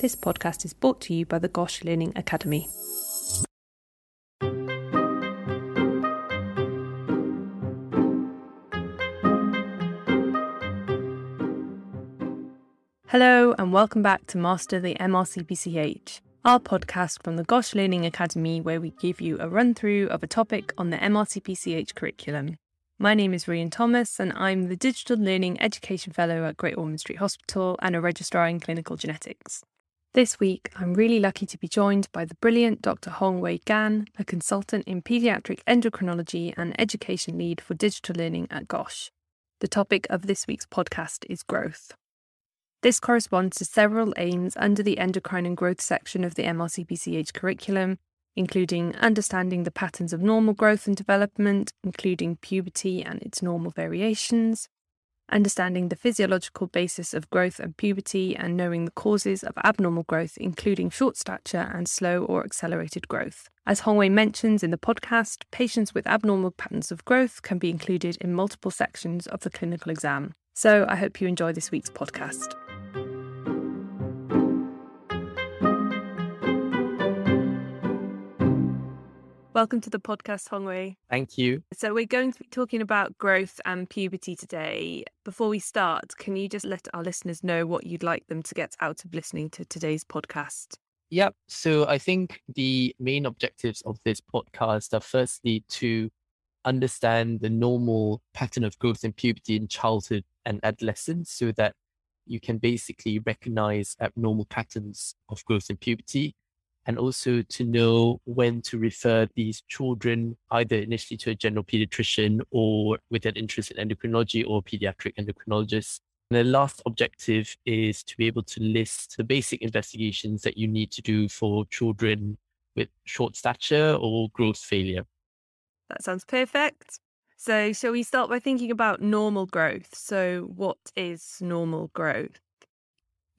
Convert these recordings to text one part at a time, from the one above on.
This podcast is brought to you by the GOSH Learning Academy. Hello, and welcome back to Master the MRCPCH, our podcast from the GOSH Learning Academy, where we give you a run through of a topic on the MRCPCH curriculum. My name is Ryan Thomas, and I'm the Digital Learning Education Fellow at Great Ormond Street Hospital and a Registrar in Clinical Genetics. This week, I'm really lucky to be joined by the brilliant Dr. Hoong-Wei Gan, a consultant in paediatric endocrinology and education lead for digital learning at GOSH. The topic of this week's podcast is growth. This corresponds to several aims under the endocrine and growth section of the MRCPCH curriculum, including understanding the patterns of normal growth and development, including puberty and its normal variations, understanding the physiological basis of growth and puberty, and knowing the causes of abnormal growth, including short stature and slow or accelerated growth. As Hoong-Wei mentions in the podcast, patients with abnormal patterns of growth can be included in multiple sections of the clinical exam. So I hope you enjoy this week's podcast. Welcome to the podcast, Hoong-Wei. Thank you. So, we're going to be talking about growth and puberty today. Before we start, can you just let our listeners know what you'd like them to get out of listening to today's podcast? Yep. So, I think the main objectives of this podcast are firstly to understand the normal pattern of growth and puberty in childhood and adolescence so that you can basically recognize abnormal patterns of growth and puberty and also to know when to refer these children either initially to a general pediatrician or with an interest in endocrinology or pediatric endocrinologist. And the last objective is to be able to list the basic investigations that you need to do for children with short stature or growth failure. That sounds perfect. So, shall we start by thinking about normal growth? So, what is normal growth?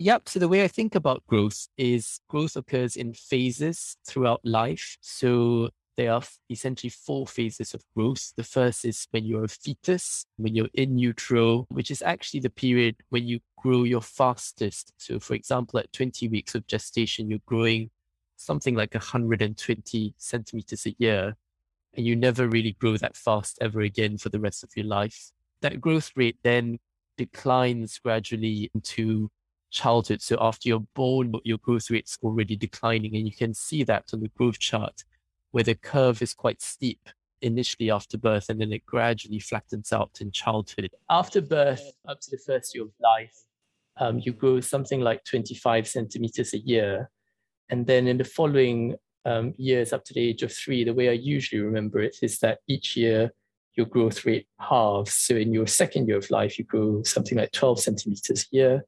Yep. So the way I think about growth is growth occurs in phases throughout life. So there are essentially four phases of growth. The first is when you're a fetus, when you're in utero, which is actually the period when you grow your fastest. So, for example, at 20 weeks of gestation, you're growing something like 120 centimeters a year, and you never really grow that fast ever again for the rest of your life. That growth rate then declines gradually into childhood. So after you're born, your growth rate's already declining. And you can see that on the growth chart where the curve is quite steep initially after birth and then it gradually flattens out in childhood. After birth, up to the first year of life, um, you grow something like 25 centimeters a year. And then in the following um, years up to the age of three, the way I usually remember it is that each year your growth rate halves. So in your second year of life, you grow something like 12 centimeters a year.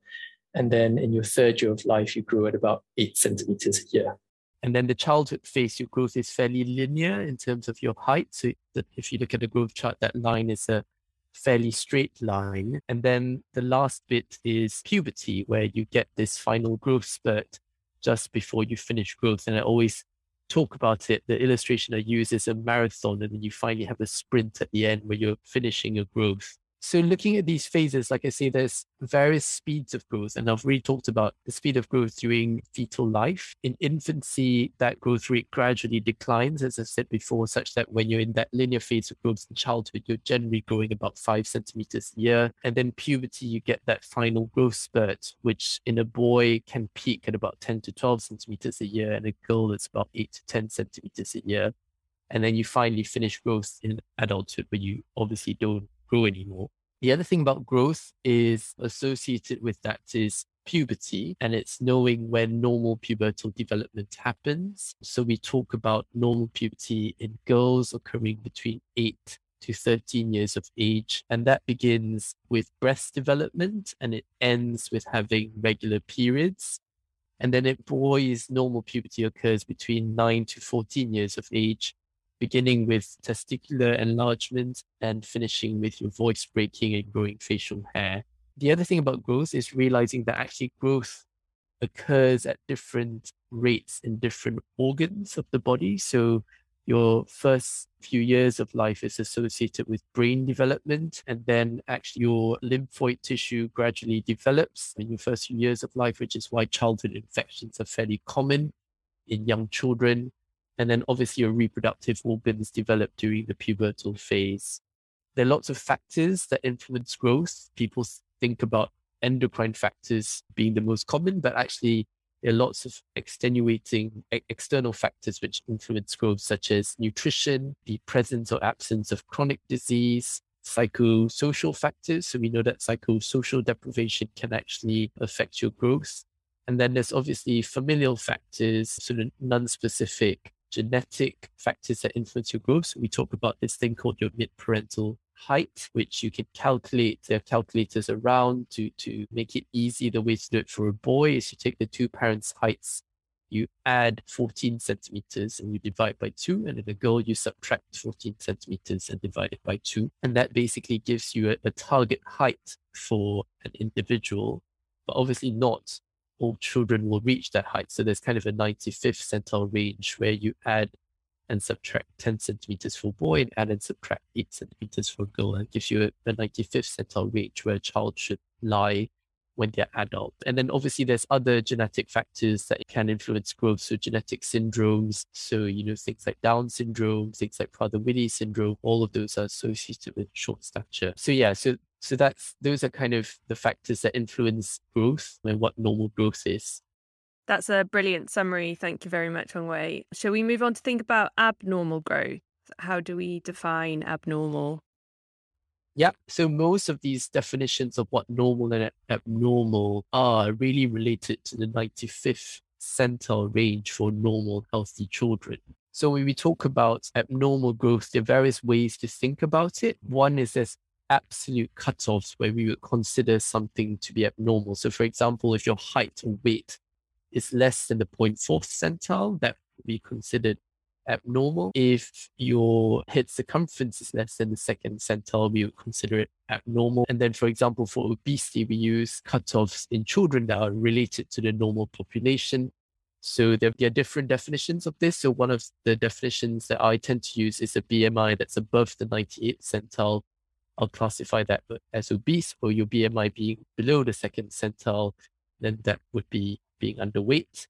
And then in your third year of life, you grow at about eight centimeters a year. And then the childhood phase, your growth is fairly linear in terms of your height. So that if you look at the growth chart, that line is a fairly straight line. And then the last bit is puberty, where you get this final growth spurt just before you finish growth. And I always talk about it. The illustration I use is a marathon, and then you finally have a sprint at the end where you're finishing your growth. So looking at these phases, like I say, there's various speeds of growth. And I've really talked about the speed of growth during fetal life. In infancy, that growth rate gradually declines, as I said before, such that when you're in that linear phase of growth in childhood, you're generally growing about five centimeters a year. And then puberty, you get that final growth spurt, which in a boy can peak at about 10 to 12 centimeters a year. And a girl, it's about eight to 10 centimeters a year. And then you finally finish growth in adulthood, where you obviously don't grow anymore. The other thing about growth is associated with that is puberty, and it's knowing when normal pubertal development happens. So we talk about normal puberty in girls occurring between 8 to 13 years of age. And that begins with breast development and it ends with having regular periods. And then in boys, normal puberty occurs between 9 to 14 years of age beginning with testicular enlargement and finishing with your voice breaking and growing facial hair. The other thing about growth is realizing that actually growth occurs at different rates in different organs of the body. So your first few years of life is associated with brain development, and then actually your lymphoid tissue gradually develops in your first few years of life, which is why childhood infections are fairly common in young children. And then obviously your reproductive organs develop during the pubertal phase. There are lots of factors that influence growth. People think about endocrine factors being the most common, but actually there are lots of extenuating external factors which influence growth, such as nutrition, the presence or absence of chronic disease, psychosocial factors. So we know that psychosocial deprivation can actually affect your growth. And then there's obviously familial factors, sort of non-specific genetic factors that influence your growth. We talk about this thing called your mid-parental height, which you can calculate. There are calculators around to, to make it easy. The way to do it for a boy is you take the two parents' heights, you add 14 centimeters and you divide by two. And in a girl, you subtract 14 centimeters and divide it by two. And that basically gives you a, a target height for an individual, but obviously not all children will reach that height. So there's kind of a 95th centile range where you add and subtract 10 centimeters for boy and add and subtract 8 centimeters for girl. And gives you a, a 95th centile range where a child should lie when they're adult. And then obviously there's other genetic factors that can influence growth. So genetic syndromes. So, you know, things like Down syndrome, things like Prader-Willi syndrome, all of those are associated with short stature. So yeah, so so that's those are kind of the factors that influence growth and what normal growth is. That's a brilliant summary. Thank you very much, Hoong-Wei. Shall we move on to think about abnormal growth? How do we define abnormal? Yeah, so most of these definitions of what normal and abnormal are really related to the 95th centile range for normal, healthy children. So when we talk about abnormal growth, there are various ways to think about it. One is there's absolute cutoffs where we would consider something to be abnormal. So, for example, if your height or weight is less than the 0.4th centile, that would be considered abnormal. If your head circumference is less than the second centile, we would consider it abnormal. And then, for example, for obesity, we use cutoffs in children that are related to the normal population. So there, there, are different definitions of this. So one of the definitions that I tend to use is a BMI that's above the 98th centile I'll classify that as obese or your BMI being below the second centile, then that would be being underweight.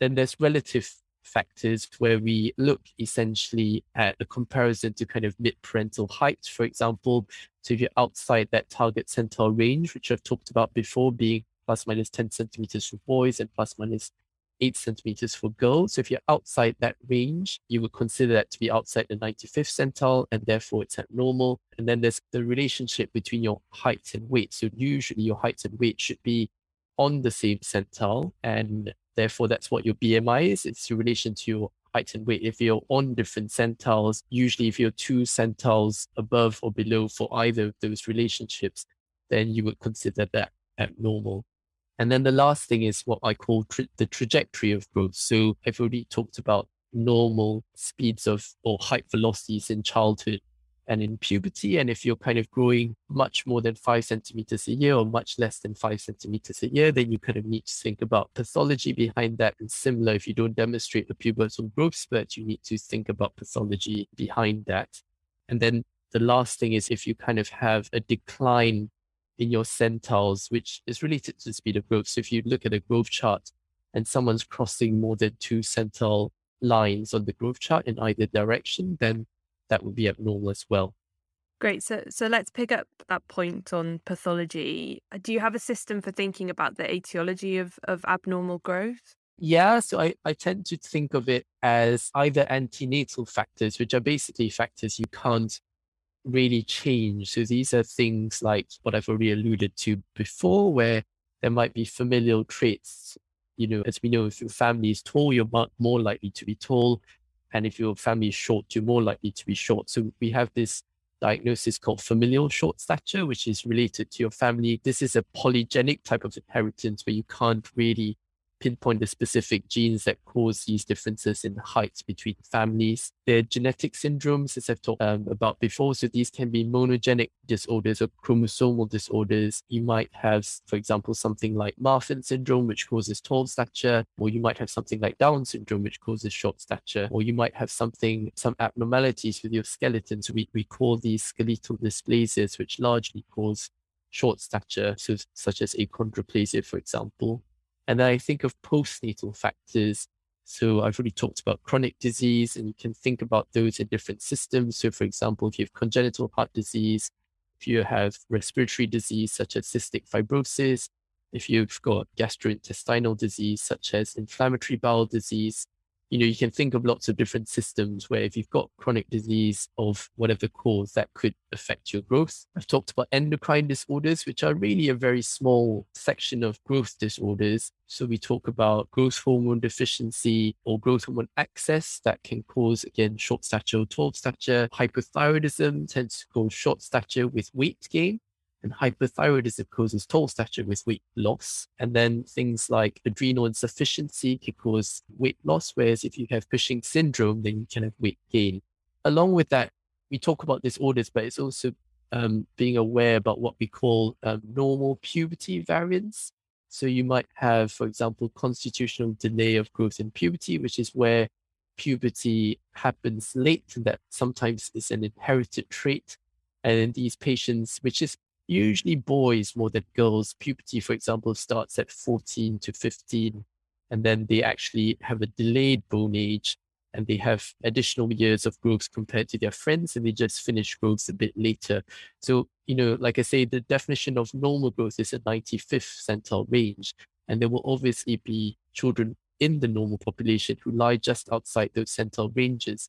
Then there's relative factors where we look essentially at a comparison to kind of mid-parental height, for example. So if you're outside that target centile range, which I've talked about before, being plus minus 10 centimeters for boys and plus minus eight centimeters for girls. So if you're outside that range, you would consider that to be outside the 95th centile, and therefore it's abnormal. And then there's the relationship between your height and weight. So usually your height and weight should be on the same centile, and therefore that's what your BMI is. It's in relation to your height and weight. If you're on different centiles, usually if you're two centiles above or below for either of those relationships, then you would consider that abnormal. And then the last thing is what I call tra- the trajectory of growth. So I've already talked about normal speeds of or height velocities in childhood and in puberty. And if you're kind of growing much more than five centimeters a year or much less than five centimeters a year, then you kind of need to think about pathology behind that. And similar, if you don't demonstrate a pubertal growth spurt, you need to think about pathology behind that. And then the last thing is if you kind of have a decline in your centiles, which is related to the speed of growth. So if you look at a growth chart and someone's crossing more than two centile lines on the growth chart in either direction, then that would be abnormal as well. Great. So so let's pick up that point on pathology. Uh, do you have a system for thinking about the etiology of, of abnormal growth? Yeah, so I, I tend to think of it as either antenatal factors, which are basically factors you can't really change. So these are things like what I've already alluded to before, where there might be familial traits. You know, as we know, if your family is tall, you're more likely to be tall. And if your family is short, you're more likely to be short. So we have this diagnosis called familial short stature, which is related to your family. This is a polygenic type of inheritance where you can't really pinpoint the specific genes that cause these differences in heights between families. They're genetic syndromes, as I've talked um, about before. So these can be monogenic disorders or chromosomal disorders. You might have, for example, something like Marfan syndrome, which causes tall stature, or you might have something like Down syndrome, which causes short stature, or you might have something, some abnormalities with your skeleton. So we, we call these skeletal dysplasias, which largely cause short stature, so, such as achondroplasia, for example. And then I think of postnatal factors. So I've already talked about chronic disease, and you can think about those in different systems. So, for example, if you have congenital heart disease, if you have respiratory disease such as cystic fibrosis, if you've got gastrointestinal disease such as inflammatory bowel disease, you know, you can think of lots of different systems where if you've got chronic disease of whatever cause, that could affect your growth. I've talked about endocrine disorders, which are really a very small section of growth disorders. So we talk about growth hormone deficiency or growth hormone excess that can cause, again, short stature tall stature. Hypothyroidism tends to cause short stature with weight gain and hyperthyroidism causes tall stature with weight loss. And then things like adrenal insufficiency can cause weight loss, whereas if you have Cushing syndrome, then you can have weight gain. Along with that, we talk about disorders, but it's also um, being aware about what we call um, normal puberty variants. So you might have, for example, constitutional delay of growth in puberty, which is where puberty happens late, and that sometimes is an inherited trait. And in these patients, which is usually boys more than girls. Puberty, for example, starts at 14 to 15, and then they actually have a delayed bone age and they have additional years of growth compared to their friends and they just finish growth a bit later. So, you know, like I say, the definition of normal growth is a 95th centile range. And there will obviously be children in the normal population who lie just outside those centile ranges.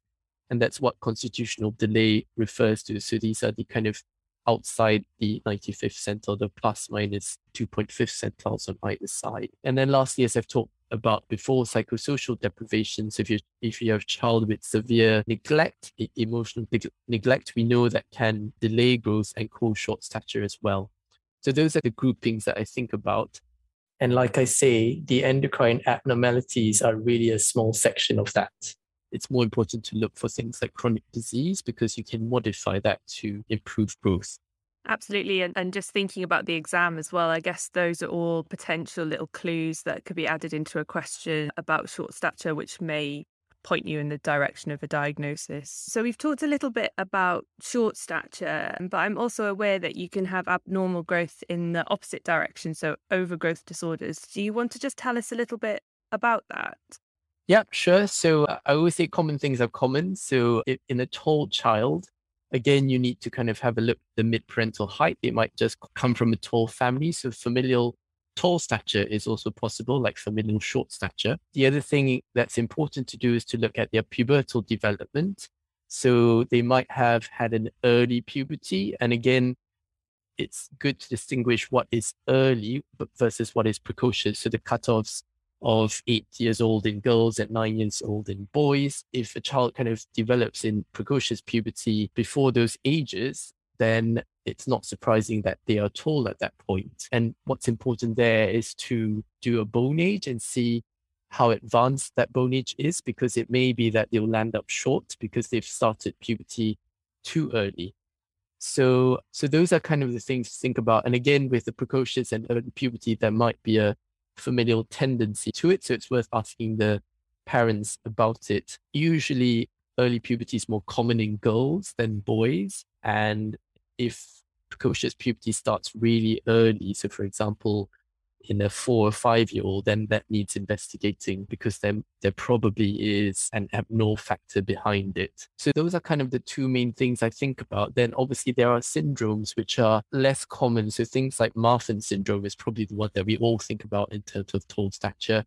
And that's what constitutional delay refers to. So these are the kind of outside the 95th centile, the plus minus 2.5 centiles on either side. And then lastly, as I've talked about before, psychosocial deprivation. So if you if you have a child with severe neglect, emotional neglect, we know that can delay growth and cause short stature as well. So those are the groupings that I think about. And like I say, the endocrine abnormalities are really a small section of that it's more important to look for things like chronic disease because you can modify that to improve growth. Absolutely. And, and just thinking about the exam as well, I guess those are all potential little clues that could be added into a question about short stature, which may point you in the direction of a diagnosis. So we've talked a little bit about short stature, but I'm also aware that you can have abnormal growth in the opposite direction, so overgrowth disorders. Do you want to just tell us a little bit about that? Yeah, sure. So uh, I always say common things are common. So in a tall child, again, you need to kind of have a look at the mid-parental height. It might just come from a tall family. So familial tall stature is also possible, like familial short stature. The other thing that's important to do is to look at their pubertal development. So they might have had an early puberty. And again, it's good to distinguish what is early versus what is precocious. So the cutoffs of eight years old in girls and nine years old in boys. If a child kind of develops in precocious puberty before those ages, then it's not surprising that they are tall at that point. And what's important there is to do a bone age and see how advanced that bone age is, because it may be that they'll land up short because they've started puberty too early. So, so those are kind of the things to think about. And again, with the precocious and early puberty, there might be a familial tendency to it. So it's worth asking the parents about it. Usually, early puberty is more common in girls than boys. And if precocious puberty starts really early, so for example, in a four or five year old, then that needs investigating because then there probably is an abnormal factor behind it. So those are kind of the two main things I think about. Then obviously there are syndromes which are less common. So things like Marfan syndrome is probably the one that we all think about in terms of tall stature.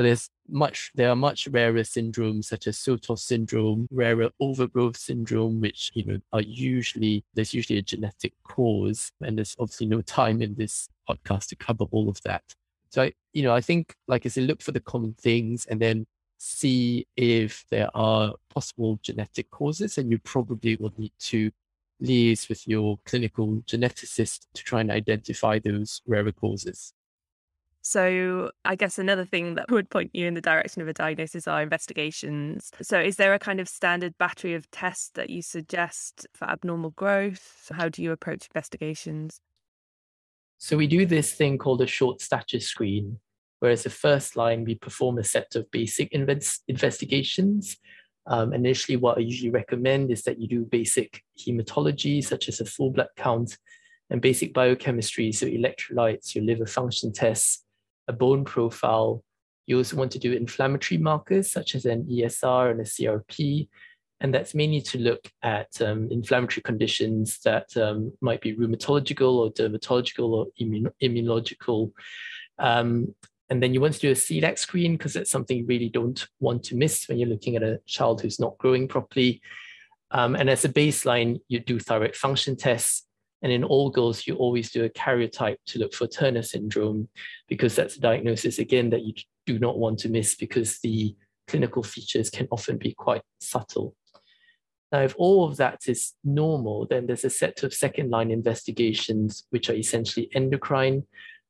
But there's much, there are much rarer syndromes such as Sotos syndrome, rarer overgrowth syndrome, which, you know, are usually, there's usually a genetic cause. And there's obviously no time in this podcast to cover all of that. So, I, you know, I think, like I said, look for the common things and then see if there are possible genetic causes. And you probably will need to liaise with your clinical geneticist to try and identify those rarer causes. So, I guess another thing that would point you in the direction of a diagnosis are investigations. So, is there a kind of standard battery of tests that you suggest for abnormal growth? How do you approach investigations? So, we do this thing called a short stature screen, whereas the first line, we perform a set of basic invest- investigations. Um, initially, what I usually recommend is that you do basic hematology, such as a full blood count, and basic biochemistry, so electrolytes, your liver function tests, a bone profile. You also want to do inflammatory markers such as an ESR and a CRP. And that's mainly to look at um, inflammatory conditions that um, might be rheumatological or dermatological or immun- immunological. Um, and then you want to do a celiac screen because that's something you really don't want to miss when you're looking at a child who's not growing properly. Um, and as a baseline, you do thyroid function tests and in all girls, you always do a karyotype to look for Turner syndrome because that's a diagnosis, again, that you do not want to miss because the clinical features can often be quite subtle. Now, if all of that is normal, then there's a set of second line investigations, which are essentially endocrine,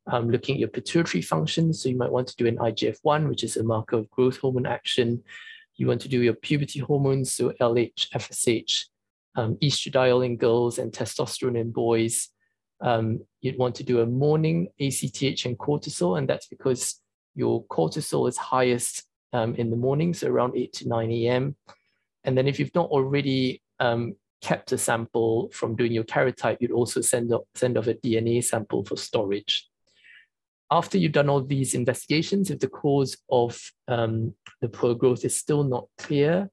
um, looking at your pituitary function. So you might want to do an IGF 1, which is a marker of growth hormone action. You want to do your puberty hormones, so LH, FSH, um, estradiol in girls and testosterone in boys. Um, you'd want to do a morning ACTH and cortisol, and that's because your cortisol is highest um, in the morning, so around 8 to 9 a.m. And then if you've not already um, kept a sample from doing your karyotype, you'd also send, up, send off a DNA sample for storage. After you've done all these investigations, if the cause of um, the poor growth is still not clear,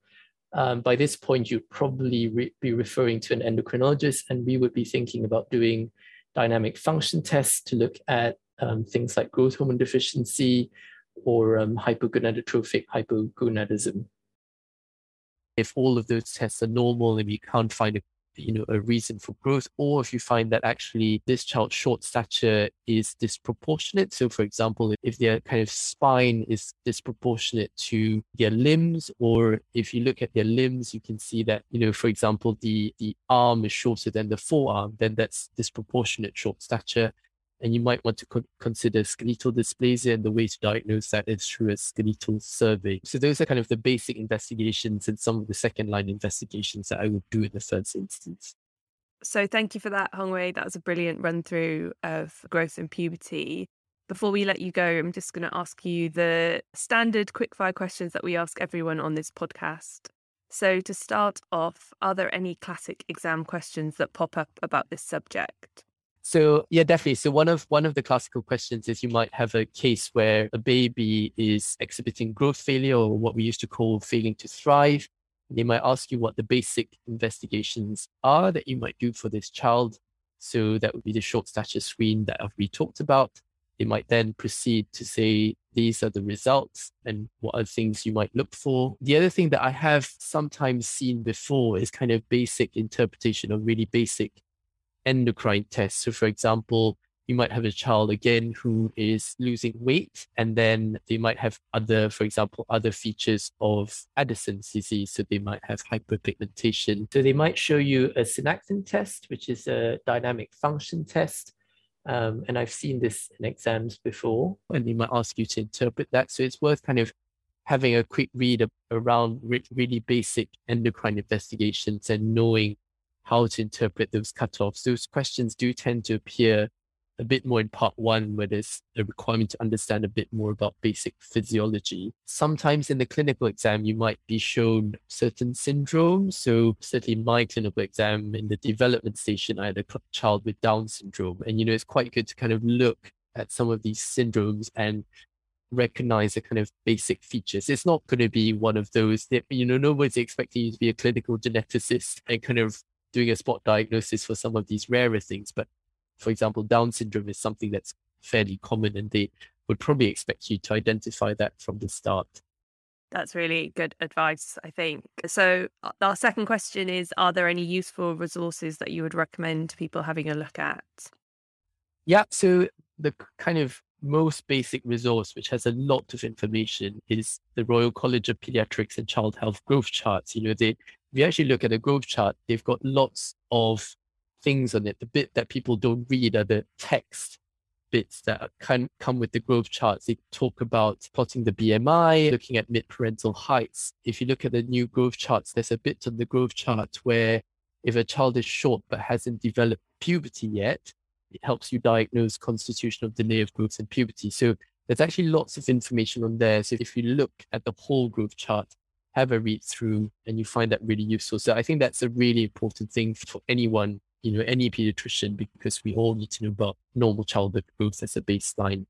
um, by this point, you'd probably re- be referring to an endocrinologist, and we would be thinking about doing dynamic function tests to look at um, things like growth hormone deficiency or um, hypogonadotrophic hypogonadism. If all of those tests are normal and you can't find a you know a reason for growth or if you find that actually this child's short stature is disproportionate. So for example if their kind of spine is disproportionate to their limbs or if you look at their limbs you can see that you know for example the the arm is shorter than the forearm then that's disproportionate short stature and you might want to co- consider skeletal dysplasia, and the way to diagnose that is through a skeletal survey. So those are kind of the basic investigations and some of the second line investigations that I would do in the first instance. So thank you for that, Hoong-Wei. That was a brilliant run through of growth and puberty. Before we let you go, I'm just going to ask you the standard quickfire questions that we ask everyone on this podcast. So, to start off, are there any classic exam questions that pop up about this subject? So yeah, definitely. So one of one of the classical questions is you might have a case where a baby is exhibiting growth failure or what we used to call failing to thrive. They might ask you what the basic investigations are that you might do for this child. So that would be the short stature screen that we talked about. They might then proceed to say, these are the results and what are things you might look for. The other thing that I have sometimes seen before is kind of basic interpretation of really basic endocrine tests. So, for example, you might have a child again who is losing weight, and then they might have other, for example, other features of Addison's disease. So they might have hyperpigmentation. So they might show you a Synacthen test, which is a dynamic function test. Um, and I've seen this in exams before, and they might ask you to interpret that. So it's worth kind of having a quick read around really basic endocrine investigations and knowing how to interpret those cutoffs. Those questions do tend to appear a bit more in part one, where there's a requirement to understand a bit more about basic physiology. Sometimes in the clinical exam, you might be shown certain syndromes. So, certainly my clinical exam in the development station, I had a child with Down syndrome. And, you know, it's quite good to kind of look at some of these syndromes and recognize the kind of basic features. It's not going to be one of those that, you know, nobody's expecting you to be a clinical geneticist and kind of doing a spot diagnosis for some of these rarer things. But for example, Down syndrome is something that's fairly common and they would probably expect you to identify that from the start. That's really good advice, I think. So, uh, our second question is Are there any useful resources that you would recommend people having a look at? Yeah. So, the kind of most basic resource, which has a lot of information, is the Royal College of Pediatrics and Child Health growth charts. You know, they if you actually look at a growth chart, they've got lots of things on it. The bit that people don't read are the text bits that can come with the growth charts. They talk about plotting the BMI, looking at mid-parental heights. If you look at the new growth charts, there's a bit on the growth chart where if a child is short but hasn't developed puberty yet, it helps you diagnose constitutional delay of growth and puberty. So there's actually lots of information on there. So if you look at the whole growth chart, have a read through and you find that really useful. So I think that's a really important thing for anyone you know, any pediatrician because we all need to know about normal childhood growth as a baseline.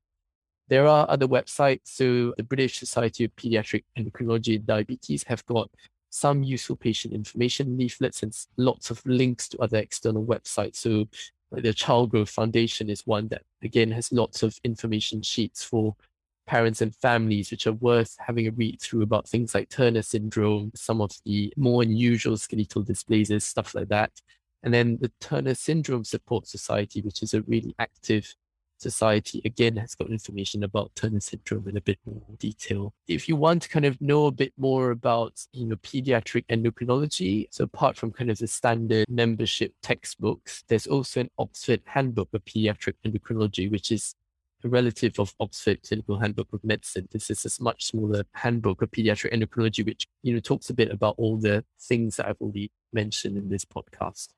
There are other websites. So the British Society of Pediatric Endocrinology and Diabetes have got some useful patient information leaflets and lots of links to other external websites. So the Child Growth Foundation is one that again has lots of information sheets for parents and families, which are worth having a read through about things like Turner syndrome, some of the more unusual skeletal dysplasias, stuff like that. And then the Turner Syndrome Support Society, which is a really active society, again, has got information about Turner syndrome in a bit more detail. If you want to kind of know a bit more about, you know, pediatric endocrinology, so apart from kind of the standard membership textbooks, there's also an Oxford Handbook of Pediatric Endocrinology, which is a relative of Oxford Clinical Handbook of Medicine. This is a much smaller handbook of pediatric endocrinology, which you know talks a bit about all the things that I've already mentioned in this podcast.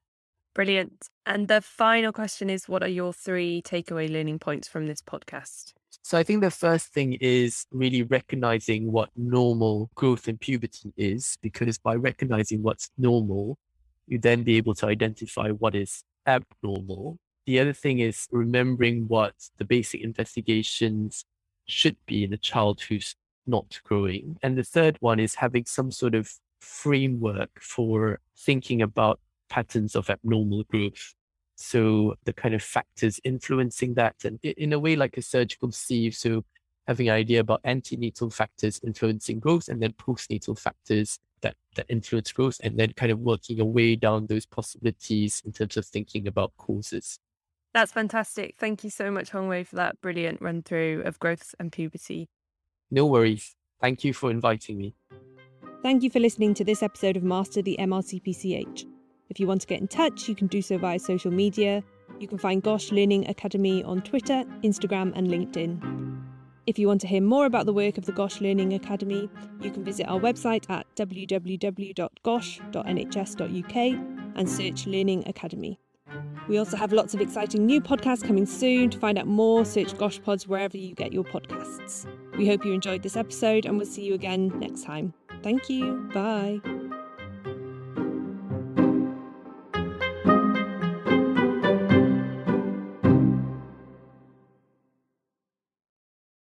Brilliant. And the final question is what are your three takeaway learning points from this podcast? So I think the first thing is really recognizing what normal growth in puberty is, because by recognizing what's normal, you then be able to identify what is abnormal. The other thing is remembering what the basic investigations should be in a child who's not growing. And the third one is having some sort of framework for thinking about patterns of abnormal growth. So the kind of factors influencing that, and in a way like a surgical sieve. So having an idea about antenatal factors influencing growth, and then postnatal factors that that influence growth, and then kind of working your way down those possibilities in terms of thinking about causes. That's fantastic. Thank you so much, Hoong-Wei, for that brilliant run through of growth and puberty. No worries. Thank you for inviting me. Thank you for listening to this episode of Master the MRCPCH. If you want to get in touch, you can do so via social media. You can find GOSH Learning Academy on Twitter, Instagram, and LinkedIn. If you want to hear more about the work of the GOSH Learning Academy, you can visit our website at www.gosh.nhs.uk and search Learning Academy. We also have lots of exciting new podcasts coming soon. To find out more, search Gosh Pods wherever you get your podcasts. We hope you enjoyed this episode and we'll see you again next time. Thank you. Bye.